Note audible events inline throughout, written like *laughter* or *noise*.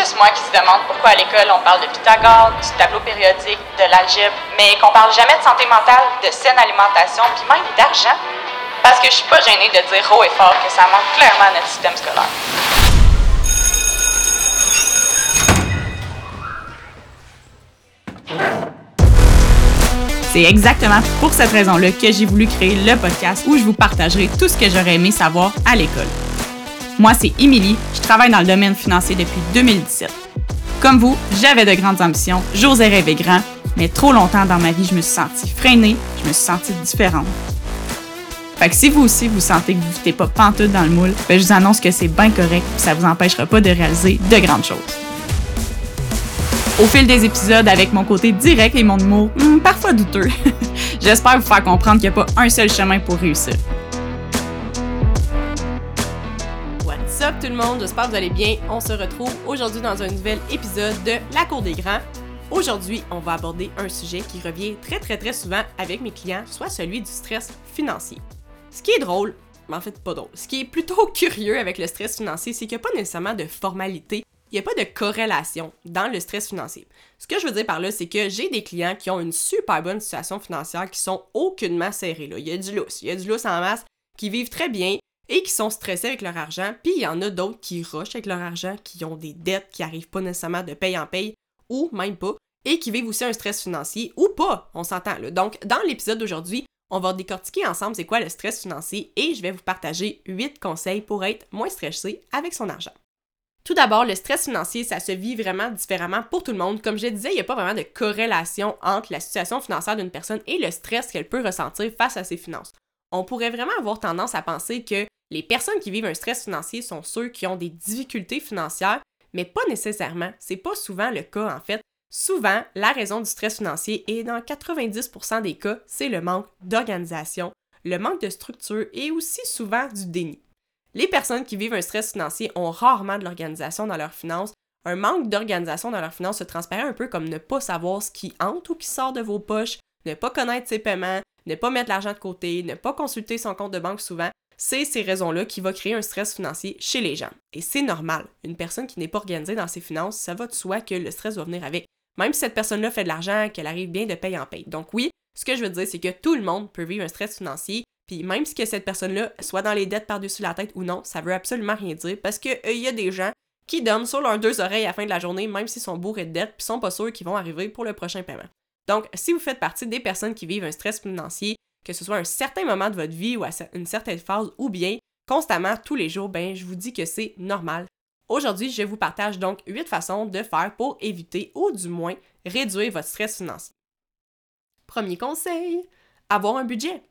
juste moi qui se demande pourquoi à l'école on parle de Pythagore, du tableau périodique, de l'algèbre, mais qu'on parle jamais de santé mentale, de saine alimentation, puis même d'argent. Parce que je suis pas gênée de dire haut et fort que ça manque clairement à notre système scolaire. C'est exactement pour cette raison-là que j'ai voulu créer le podcast où je vous partagerai tout ce que j'aurais aimé savoir à l'école. Moi, c'est Émilie, je travaille dans le domaine financier depuis 2017. Comme vous, j'avais de grandes ambitions, j'osais rêver grand, mais trop longtemps dans ma vie, je me suis sentie freinée, je me suis sentie différente. Fait que si vous aussi vous sentez que vous ne pas pantoute dans le moule, ben je vous annonce que c'est bien correct et ça vous empêchera pas de réaliser de grandes choses. Au fil des épisodes, avec mon côté direct et mon humour hmm, parfois douteux, *laughs* j'espère vous faire comprendre qu'il n'y a pas un seul chemin pour réussir. What's up tout le monde, j'espère que vous allez bien. On se retrouve aujourd'hui dans un nouvel épisode de La Cour des Grands. Aujourd'hui, on va aborder un sujet qui revient très très très souvent avec mes clients, soit celui du stress financier. Ce qui est drôle, mais en fait pas drôle, ce qui est plutôt *laughs* curieux avec le stress financier, c'est qu'il n'y a pas nécessairement de formalité il n'y a pas de corrélation dans le stress financier. Ce que je veux dire par là, c'est que j'ai des clients qui ont une super bonne situation financière qui sont aucunement serrés. Là. Il y a du lousse, il y a du lousse en masse, qui vivent très bien et qui sont stressés avec leur argent. Puis il y en a d'autres qui rushent avec leur argent, qui ont des dettes qui n'arrivent pas nécessairement de paye en paye ou même pas, et qui vivent aussi un stress financier ou pas, on s'entend là. Donc, dans l'épisode d'aujourd'hui, on va décortiquer ensemble c'est quoi le stress financier et je vais vous partager 8 conseils pour être moins stressé avec son argent. Tout d'abord, le stress financier, ça se vit vraiment différemment pour tout le monde. Comme je disais, il n'y a pas vraiment de corrélation entre la situation financière d'une personne et le stress qu'elle peut ressentir face à ses finances. On pourrait vraiment avoir tendance à penser que les personnes qui vivent un stress financier sont ceux qui ont des difficultés financières, mais pas nécessairement. C'est pas souvent le cas en fait. Souvent, la raison du stress financier, et dans 90% des cas, c'est le manque d'organisation, le manque de structure et aussi souvent du déni. Les personnes qui vivent un stress financier ont rarement de l'organisation dans leurs finances. Un manque d'organisation dans leurs finances se transparaît un peu comme ne pas savoir ce qui entre ou qui sort de vos poches, ne pas connaître ses paiements, ne pas mettre l'argent de côté, ne pas consulter son compte de banque souvent. C'est ces raisons-là qui vont créer un stress financier chez les gens. Et c'est normal. Une personne qui n'est pas organisée dans ses finances, ça va de soi que le stress va venir avec. Même si cette personne-là fait de l'argent, qu'elle arrive bien de paye en paye. Donc oui, ce que je veux dire, c'est que tout le monde peut vivre un stress financier puis même si cette personne-là soit dans les dettes par-dessus la tête ou non, ça veut absolument rien dire parce qu'il euh, y a des gens qui donnent sur leurs deux oreilles à la fin de la journée, même s'ils sont bourrés de dettes, puis sont pas sûrs qu'ils vont arriver pour le prochain paiement. Donc, si vous faites partie des personnes qui vivent un stress financier, que ce soit un certain moment de votre vie ou à une certaine phase, ou bien constamment tous les jours, ben je vous dis que c'est normal. Aujourd'hui, je vous partage donc 8 façons de faire pour éviter ou du moins réduire votre stress financier. Premier conseil, avoir un budget.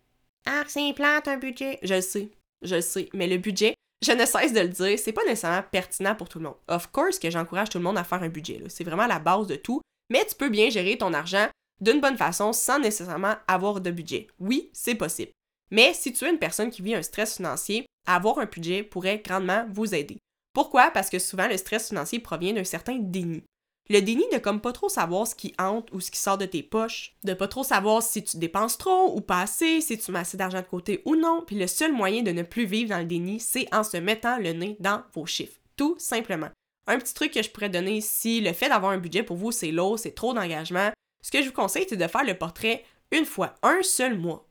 Ah, c'est plate un budget. Je le sais, je le sais. Mais le budget, je ne cesse de le dire, c'est pas nécessairement pertinent pour tout le monde. Of course que j'encourage tout le monde à faire un budget. C'est vraiment la base de tout. Mais tu peux bien gérer ton argent d'une bonne façon sans nécessairement avoir de budget. Oui, c'est possible. Mais si tu es une personne qui vit un stress financier, avoir un budget pourrait grandement vous aider. Pourquoi? Parce que souvent le stress financier provient d'un certain déni. Le déni de comme pas trop savoir ce qui entre ou ce qui sort de tes poches, de pas trop savoir si tu dépenses trop ou pas assez, si tu mets assez d'argent de côté ou non, puis le seul moyen de ne plus vivre dans le déni, c'est en se mettant le nez dans vos chiffres. Tout simplement. Un petit truc que je pourrais donner si le fait d'avoir un budget pour vous c'est lourd, c'est trop d'engagement, ce que je vous conseille c'est de faire le portrait une fois, un seul mois.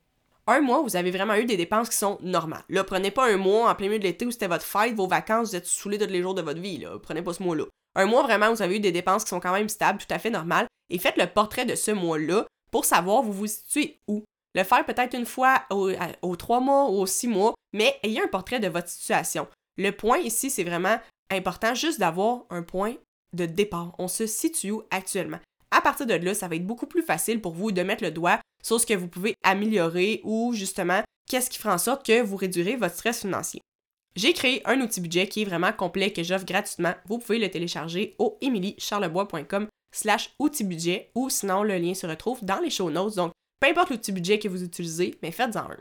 Un mois, vous avez vraiment eu des dépenses qui sont normales. Là, prenez pas un mois en plein milieu de l'été où c'était votre fête, vos vacances, vous êtes saoulés tous les jours de votre vie, là. Prenez pas ce mois-là. Un mois vraiment, vous avez eu des dépenses qui sont quand même stables, tout à fait normales, et faites le portrait de ce mois-là pour savoir vous vous situez où. Le faire peut-être une fois aux, trois mois ou aux six mois, mais ayez un portrait de votre situation. Le point ici, c'est vraiment important juste d'avoir un point de départ. On se situe où actuellement. À partir de là, ça va être beaucoup plus facile pour vous de mettre le doigt sur ce que vous pouvez améliorer ou justement qu'est-ce qui fera en sorte que vous réduirez votre stress financier. J'ai créé un outil budget qui est vraiment complet que j'offre gratuitement. Vous pouvez le télécharger au emilycharlebois.com slash outil budget ou sinon le lien se retrouve dans les show notes. Donc, peu importe l'outil budget que vous utilisez, mais faites-en un.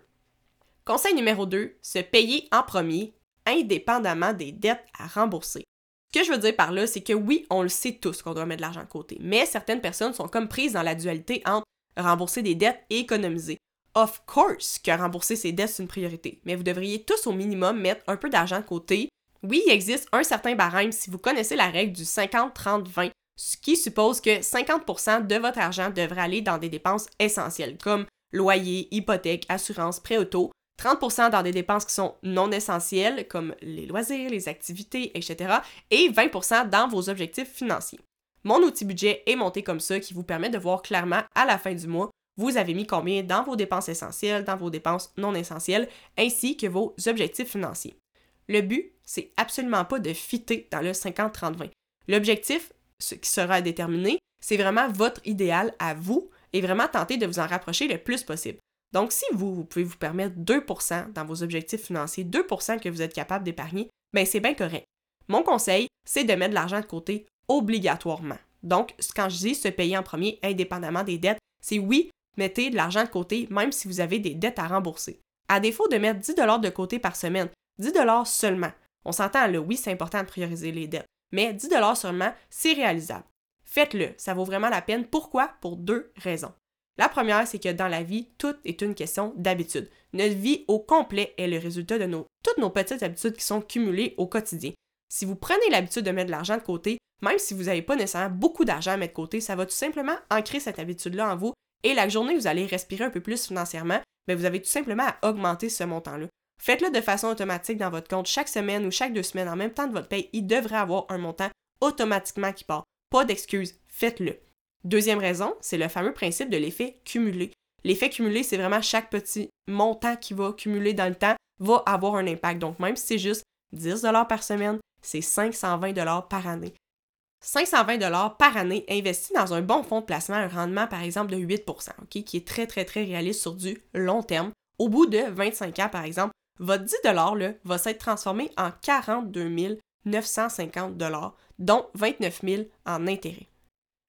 Conseil numéro 2, se payer en premier, indépendamment des dettes à rembourser. Ce que je veux dire par là, c'est que oui, on le sait tous qu'on doit mettre de l'argent de côté, mais certaines personnes sont comme prises dans la dualité entre rembourser des dettes et économiser. Of course que rembourser ses dettes, c'est une priorité, mais vous devriez tous au minimum mettre un peu d'argent de côté Oui, il existe un certain barème si vous connaissez la règle du 50-30-20, ce qui suppose que 50% de votre argent devrait aller dans des dépenses essentielles comme loyer, hypothèque, assurance, prêt auto, 30% dans des dépenses qui sont non essentielles comme les loisirs, les activités, etc. et 20% dans vos objectifs financiers. Mon outil budget est monté comme ça qui vous permet de voir clairement à la fin du mois vous avez mis combien dans vos dépenses essentielles, dans vos dépenses non essentielles, ainsi que vos objectifs financiers. Le but, c'est absolument pas de fitter dans le 50-30-20. L'objectif, ce qui sera déterminé, c'est vraiment votre idéal à vous et vraiment tenter de vous en rapprocher le plus possible. Donc, si vous, vous pouvez vous permettre 2% dans vos objectifs financiers, 2% que vous êtes capable d'épargner, bien c'est bien correct. Mon conseil, c'est de mettre de l'argent de côté obligatoirement. Donc, quand je dis se payer en premier indépendamment des dettes, c'est oui, mettez de l'argent de côté même si vous avez des dettes à rembourser. À défaut de mettre 10 de côté par semaine, 10 seulement. On s'entend là, oui, c'est important de prioriser les dettes, mais 10 seulement, c'est réalisable. Faites-le, ça vaut vraiment la peine. Pourquoi? Pour deux raisons. La première, c'est que dans la vie, tout est une question d'habitude. Notre vie au complet est le résultat de toutes nos petites habitudes qui sont cumulées au quotidien. Si vous prenez l'habitude de mettre de l'argent de côté, même si vous n'avez pas nécessairement beaucoup d'argent à mettre de côté, ça va tout simplement ancrer cette habitude-là en vous et la journée vous allez respirer un peu plus financièrement, mais vous avez tout simplement à augmenter ce montant-là. Faites-le de façon automatique dans votre compte chaque semaine ou chaque deux semaines en même temps de votre paye. Il devrait avoir un montant automatiquement qui part. Pas d'excuses, faites-le. Deuxième raison, c'est le fameux principe de l'effet cumulé. L'effet cumulé, c'est vraiment chaque petit montant qui va cumuler dans le temps va avoir un impact. Donc, même si c'est juste 10 par semaine, c'est 520 par année. 520 par année investi dans un bon fonds de placement, un rendement par exemple de 8% qui est très très très réaliste sur du long terme. Au bout de 25 ans par exemple, votre 10 là, va s'être transformé en 42 950 dont 29 000 en intérêt.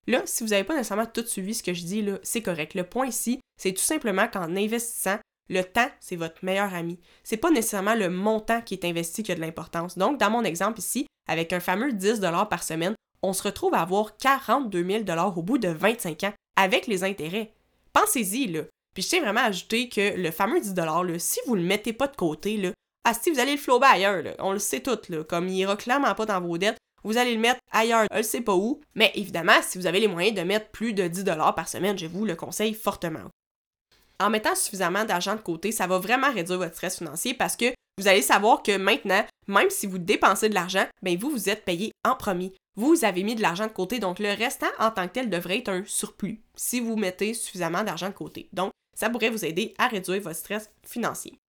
Là, si vous n'avez pas nécessairement tout suivi ce que je dis, c'est correct. Le point ici, c'est tout simplement qu'en investissant, le temps, c'est votre meilleur ami. C'est pas nécessairement le montant qui est investi qui a de l'importance. Donc, dans mon exemple ici, avec un fameux 10 par semaine, on se retrouve à avoir 42 000 au bout de 25 ans avec les intérêts. Pensez-y, là. Puis je tiens vraiment à ajouter que le fameux 10 là, si vous le mettez pas de côté, là, ah, si vous allez le flober ailleurs, là, on le sait tout, là, comme il ira clairement pas dans vos dettes, vous allez le mettre ailleurs, je ne sais pas où, mais évidemment, si vous avez les moyens de mettre plus de 10 par semaine, je vous le conseille fortement. En mettant suffisamment d'argent de côté, ça va vraiment réduire votre stress financier parce que vous allez savoir que maintenant, même si vous dépensez de l'argent, ben vous vous êtes payé en premier. Vous avez mis de l'argent de côté, donc le restant en tant que tel devrait être un surplus si vous mettez suffisamment d'argent de côté. Donc, ça pourrait vous aider à réduire votre stress financier.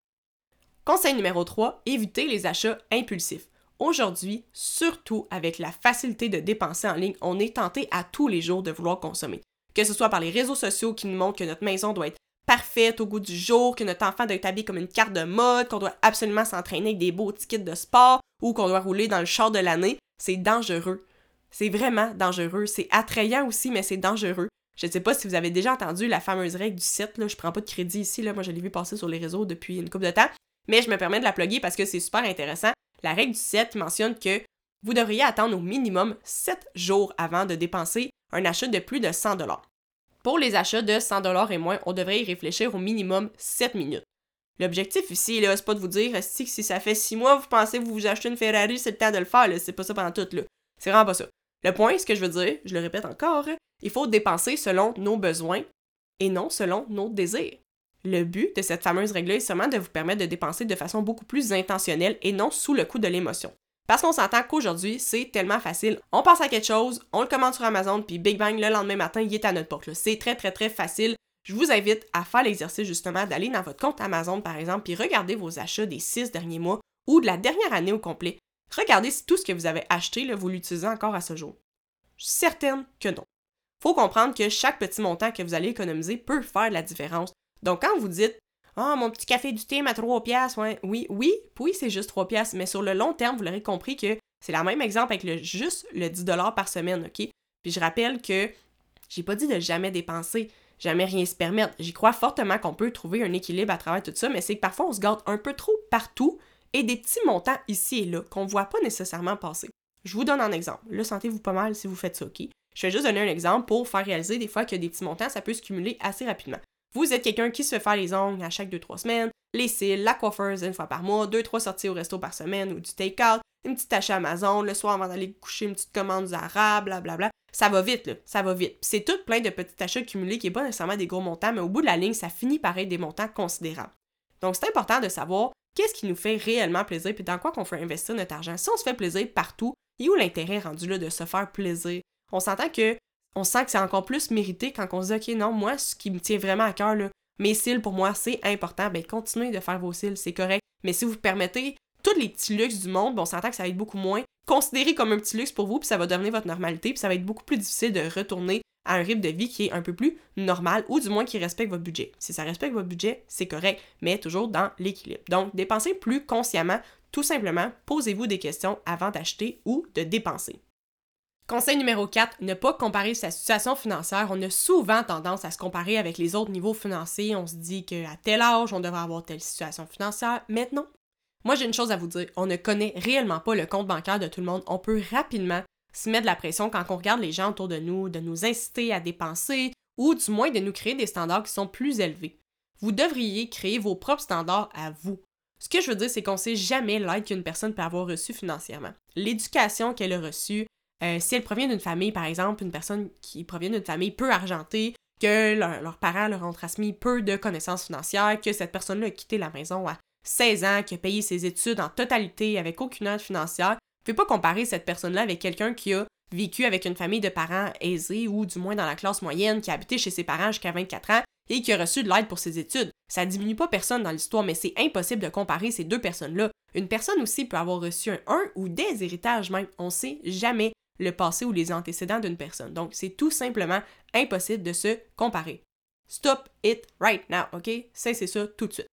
Conseil numéro 3, évitez les achats impulsifs. Aujourd'hui, surtout avec la facilité de dépenser en ligne, on est tenté à tous les jours de vouloir consommer. Que ce soit par les réseaux sociaux qui nous montrent que notre maison doit être parfaite au goût du jour, que notre enfant doit être habillé comme une carte de mode, qu'on doit absolument s'entraîner avec des beaux tickets de sport ou qu'on doit rouler dans le char de l'année, c'est dangereux. C'est vraiment dangereux. C'est attrayant aussi, mais c'est dangereux. Je ne sais pas si vous avez déjà entendu la fameuse règle du 7, là, je prends pas de crédit ici, moi je l'ai vu passer sur les réseaux depuis une couple de temps, mais je me permets de la plugger parce que c'est super intéressant. La règle du 7 mentionne que vous devriez attendre au minimum 7 jours avant de dépenser un achat de plus de 100 Pour les achats de 100 et moins, on devrait y réfléchir au minimum 7 minutes. L'objectif ici, c'est pas de vous dire si, si ça fait 6 mois, vous pensez que vous vous achetez une Ferrari, c'est le temps de le faire, c'est pas ça pendant tout, là. C'est vraiment pas ça. Le point, ce que je veux dire, je le répète encore, il faut dépenser selon nos besoins et non selon nos désirs. Le but de cette fameuse règle est seulement de vous permettre de dépenser de façon beaucoup plus intentionnelle et non sous le coup de l'émotion. Parce qu'on s'entend qu'aujourd'hui, c'est tellement facile. On pense à quelque chose, on le commande sur Amazon, puis Big Bang, le lendemain matin, il est à notre porte. C'est très, très, très facile. Je vous invite à faire l'exercice justement d'aller dans votre compte Amazon, par exemple, puis regarder vos achats des six derniers mois ou de la dernière année au complet. Regardez si tout ce que vous avez acheté, là, vous l'utilisez encore à ce jour. Je suis certaine que non. Faut comprendre que chaque petit montant que vous allez économiser peut faire la différence. Donc, quand vous dites Ah, mon petit café du thé à 3 piastres, oui, oui, oui, c'est juste 3 piastres, mais sur le long terme, vous l'aurez compris que c'est le même exemple avec le, juste le 10 par semaine, OK? Puis je rappelle que j'ai pas dit de jamais dépenser, jamais rien se permettre. J'y crois fortement qu'on peut trouver un équilibre à travers tout ça, mais c'est que parfois on se garde un peu trop partout et des petits montants ici et là qu'on voit pas nécessairement passer. Je vous donne un exemple. Là, sentez-vous pas mal si vous faites ça, OK? Je vais juste donner un exemple pour faire réaliser des fois que des petits montants, ça peut se cumuler assez rapidement. Vous êtes quelqu'un qui se fait faire les ongles à chaque 2-3 semaines, les cils, la coiffeuse une fois par mois, 2-3 sorties au resto par semaine ou du take-out, une petite achat Amazon, le soir avant d'aller coucher, une petite commande Zara, blablabla. Ça va vite, là. Ça va vite. C'est tout plein de petits achats cumulés qui n'est pas nécessairement des gros montants, mais au bout de la ligne, ça finit par être des montants considérables. Donc, c'est important de savoir qu'est-ce qui nous fait réellement plaisir puis dans quoi qu'on fait investir notre argent. Si on se fait plaisir partout, il y a où l'intérêt rendu là de se faire plaisir? On s'entend que on sent que c'est encore plus mérité quand on se dit OK, non, moi, ce qui me tient vraiment à cœur, là, mes cils, pour moi, c'est important. Ben, continuez de faire vos cils, c'est correct. Mais si vous permettez tous les petits luxes du monde, bon, on s'entend que ça va être beaucoup moins considéré comme un petit luxe pour vous, puis ça va devenir votre normalité, puis ça va être beaucoup plus difficile de retourner à un rythme de vie qui est un peu plus normal ou du moins qui respecte votre budget. Si ça respecte votre budget, c'est correct, mais toujours dans l'équilibre. Donc, dépensez plus consciemment, tout simplement, posez-vous des questions avant d'acheter ou de dépenser. Conseil numéro 4, ne pas comparer sa situation financière. On a souvent tendance à se comparer avec les autres niveaux financiers. On se dit qu'à tel âge, on devrait avoir telle situation financière. Maintenant, moi j'ai une chose à vous dire. On ne connaît réellement pas le compte bancaire de tout le monde. On peut rapidement se mettre de la pression quand on regarde les gens autour de nous, de nous inciter à dépenser ou du moins de nous créer des standards qui sont plus élevés. Vous devriez créer vos propres standards à vous. Ce que je veux dire, c'est qu'on ne sait jamais l'aide qu'une personne peut avoir reçue financièrement. L'éducation qu'elle a reçue, euh, si elle provient d'une famille, par exemple, une personne qui provient d'une famille peu argentée, que leurs parents leur ont transmis peu de connaissances financières, que cette personne-là a quitté la maison à 16 ans, qui a payé ses études en totalité avec aucune aide financière, ne pas comparer cette personne-là avec quelqu'un qui a vécu avec une famille de parents aisés ou du moins dans la classe moyenne, qui a habité chez ses parents jusqu'à 24 ans et qui a reçu de l'aide pour ses études. Ça diminue pas personne dans l'histoire, mais c'est impossible de comparer ces deux personnes-là. Une personne aussi peut avoir reçu un, ou des héritages même. On sait jamais le passé ou les antécédents d'une personne. Donc, c'est tout simplement impossible de se comparer. Stop it right now, OK? c'est ça tout de suite.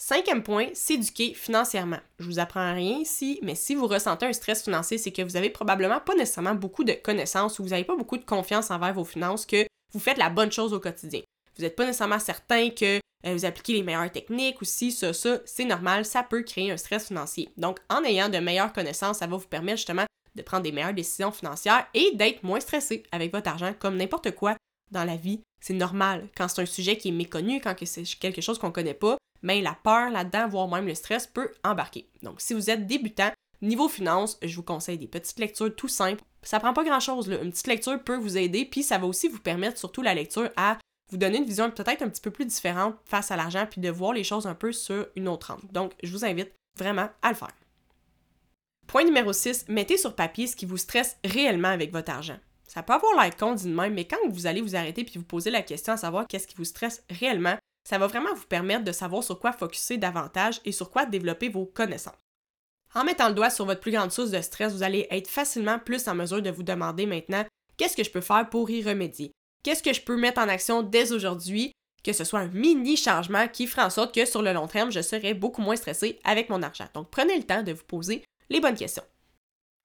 Cinquième point, s'éduquer financièrement. Je vous apprends rien ici, mais si vous ressentez un stress financier, c'est que vous avez probablement pas nécessairement beaucoup de connaissances ou vous n'avez pas beaucoup de confiance envers vos finances, que vous faites la bonne chose au quotidien. Vous n'êtes pas nécessairement certain que euh, vous appliquez les meilleures techniques ou si, ça, ça, c'est normal, ça peut créer un stress financier. Donc, en ayant de meilleures connaissances, ça va vous permettre justement de prendre des meilleures décisions financières et d'être moins stressé avec votre argent, comme n'importe quoi dans la vie. C'est normal. Quand c'est un sujet qui est méconnu, quand c'est quelque chose qu'on ne connaît pas, mais ben, la peur là-dedans, voire même le stress, peut embarquer. Donc, si vous êtes débutant, niveau finance, je vous conseille des petites lectures tout simples. Ça prend pas grand-chose, Une petite lecture peut vous aider, puis ça va aussi vous permettre, surtout la lecture, à vous donner une vision peut-être un petit peu plus différente face à l'argent, puis de voir les choses un peu sur une autre angle. Donc, je vous invite vraiment à le faire. Point numéro 6, mettez sur papier ce qui vous stresse réellement avec votre argent. Ça peut avoir l'air con dit même, mais quand vous allez vous arrêter puis vous poser la question à savoir qu'est-ce qui vous stresse réellement, ça va vraiment vous permettre de savoir sur quoi focuser davantage et sur quoi développer vos connaissances. En mettant le doigt sur votre plus grande source de stress, vous allez être facilement plus en mesure de vous demander maintenant qu'est-ce que je peux faire pour y remédier? Qu'est-ce que je peux mettre en action dès aujourd'hui? Que ce soit un mini changement qui fera en sorte que sur le long terme, je serai beaucoup moins stressé avec mon argent. Donc prenez le temps de vous poser les bonnes questions.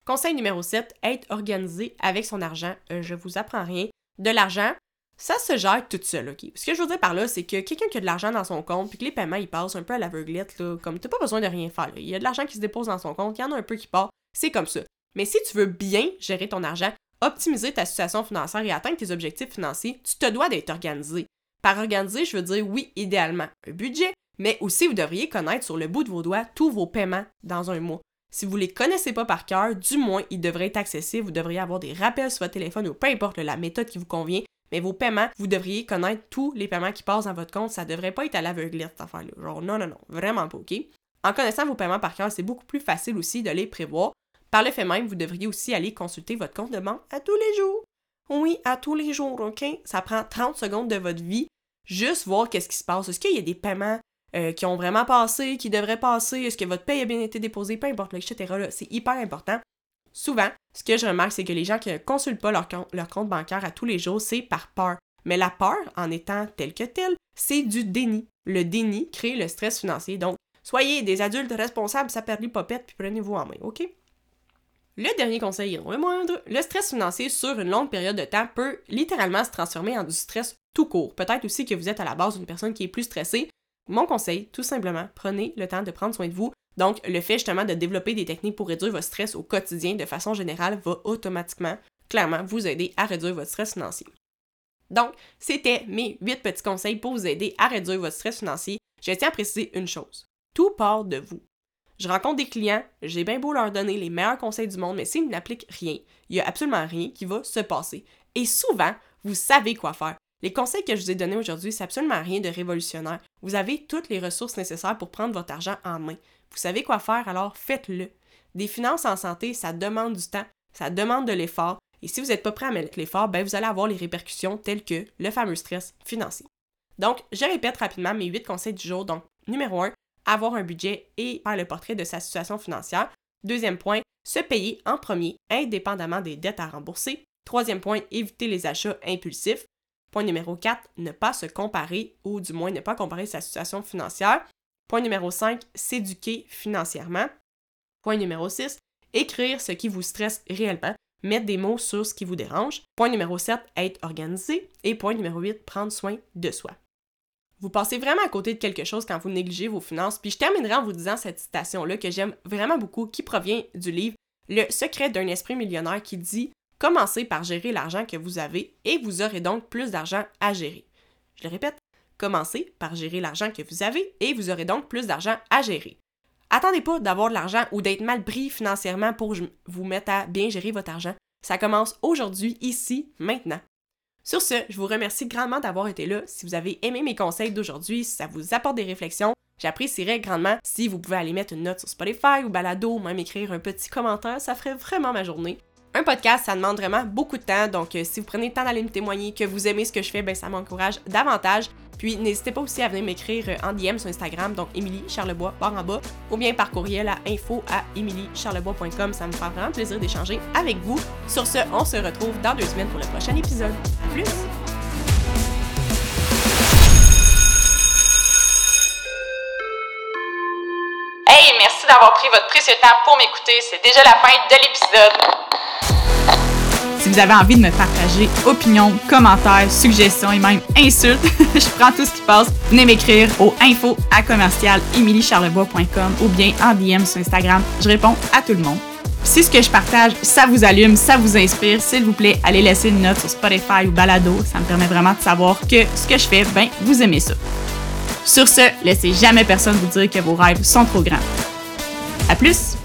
Conseil numéro 7, être organisé avec son argent. Euh, je vous apprends rien. De l'argent, ça se gère tout seul? Ce que je veux dire par là, c'est que quelqu'un qui a de l'argent dans son compte, puis que les paiements, ils passent un peu à l'aveuglette, là, comme t'as pas besoin de rien faire. Il y a de l'argent qui se dépose dans son compte, il y en a un peu qui part, c'est comme ça. Mais si tu veux bien gérer ton argent, optimiser ta situation financière et atteindre tes objectifs financiers, tu te dois d'être organisé. Par organisé, je veux dire, oui, idéalement, un budget, mais aussi vous devriez connaître sur le bout de vos doigts tous vos paiements dans un mois. Si vous ne les connaissez pas par cœur, du moins, ils devraient être accessibles. Vous devriez avoir des rappels sur votre téléphone ou peu importe la méthode qui vous convient. Mais vos paiements, vous devriez connaître tous les paiements qui passent dans votre compte. Ça ne devrait pas être à l'aveuglette, cette affaire-là. Genre, non, non, non, vraiment pas, OK? En connaissant vos paiements par cœur, c'est beaucoup plus facile aussi de les prévoir. Par le fait même, vous devriez aussi aller consulter votre compte de banque à tous les jours. Oui, à tous les jours, OK? Ça prend 30 secondes de votre vie. Juste voir qu'est-ce qui se passe. Est-ce qu'il y a des paiements euh, qui ont vraiment passé, qui devraient passer, est-ce que votre paye a bien été déposée, peu importe, etc. C'est hyper important. Souvent, ce que je remarque, c'est que les gens qui ne consultent pas leur compte, bancaire à tous les jours, c'est par peur. Mais la peur, en étant telle que telle, c'est du déni. Le déni crée le stress financier. Donc, soyez des adultes responsables, ça perd les popettes, puis prenez-vous en main, OK? Le dernier conseil, non le moindre, le stress financier sur une longue période de temps peut littéralement se transformer en du stress tout court. Peut-être aussi que vous êtes à la base d'une personne qui est plus stressée, mon conseil, tout simplement, prenez le temps de prendre soin de vous. Donc, le fait justement de développer des techniques pour réduire votre stress au quotidien de façon générale va automatiquement, clairement, vous aider à réduire votre stress financier. Donc, c'était mes 8 petits conseils pour vous aider à réduire votre stress financier. Je tiens à préciser une chose. Tout part de vous. Je rencontre des clients, j'ai bien beau leur donner les meilleurs conseils du monde, mais s'ils n'appliquent rien, il n'y a absolument rien qui va se passer. Et souvent, vous savez quoi faire. Les conseils que je vous ai donnés aujourd'hui, c'est absolument rien de révolutionnaire. Vous avez toutes les ressources nécessaires pour prendre votre argent en main. Vous savez quoi faire, alors faites-le. Des finances en santé, ça demande du temps, ça demande de l'effort, et si vous n'êtes pas prêt à mettre l'effort, ben vous allez avoir les répercussions telles que le fameux stress financier. Donc, je répète rapidement mes huit conseils du jour. Donc, numéro 1, avoir un budget et faire le portrait de sa situation financière. Deuxième point, se payer en premier, indépendamment des dettes à rembourser. Troisième point, éviter les achats impulsifs. Point numéro 4, ne pas se comparer ou du moins ne pas comparer sa situation financière. Point numéro 5, s'éduquer financièrement. Point numéro 6, écrire ce qui vous stresse réellement, mettre des mots sur ce qui vous dérange. Point numéro 7, être organisé. Et point numéro 8, prendre soin de soi. Vous passez vraiment à côté de quelque chose quand vous négligez vos finances. Puis je terminerai en vous disant cette citation-là que j'aime vraiment beaucoup, qui provient du livre Le secret d'un esprit millionnaire qui dit Commencez par gérer l'argent que vous avez et vous aurez donc plus d'argent à gérer. Je le répète, commencez par gérer l'argent que vous avez et vous aurez donc plus d'argent à gérer. Attendez pas d'avoir de l'argent ou d'être mal pris financièrement pour vous mettre à bien gérer votre argent. Ça commence aujourd'hui, ici, maintenant. Sur ce, je vous remercie grandement d'avoir été là. Si vous avez aimé mes conseils d'aujourd'hui, si ça vous apporte des réflexions, j'apprécierais grandement si vous pouvez aller mettre une note sur Spotify ou Balado ou même écrire un petit commentaire, ça ferait vraiment ma journée. Un podcast, ça demande vraiment beaucoup de temps, donc euh, si vous prenez le temps d'aller me témoigner que vous aimez ce que je fais, ben ça m'encourage davantage. Puis n'hésitez pas aussi à venir m'écrire euh, en DM sur Instagram, donc Émilie Charlebois barre en bas, ou bien par courriel à info à emiliecharlebois.com. Ça me fera vraiment plaisir d'échanger avec vous. Sur ce, on se retrouve dans deux semaines pour le prochain épisode. À plus! Hey, merci d'avoir pris votre précieux temps pour m'écouter. C'est déjà la fin de l'épisode. Vous avez envie de me partager opinions, commentaires, suggestions et même insultes, *laughs* je prends tout ce qui passe. Venez m'écrire au info à commercial ou bien en DM sur Instagram. Je réponds à tout le monde. Si ce que je partage, ça vous allume, ça vous inspire, s'il vous plaît, allez laisser une note sur Spotify ou Balado. Ça me permet vraiment de savoir que ce que je fais, ben, vous aimez ça. Sur ce, laissez jamais personne vous dire que vos rêves sont trop grands. À plus!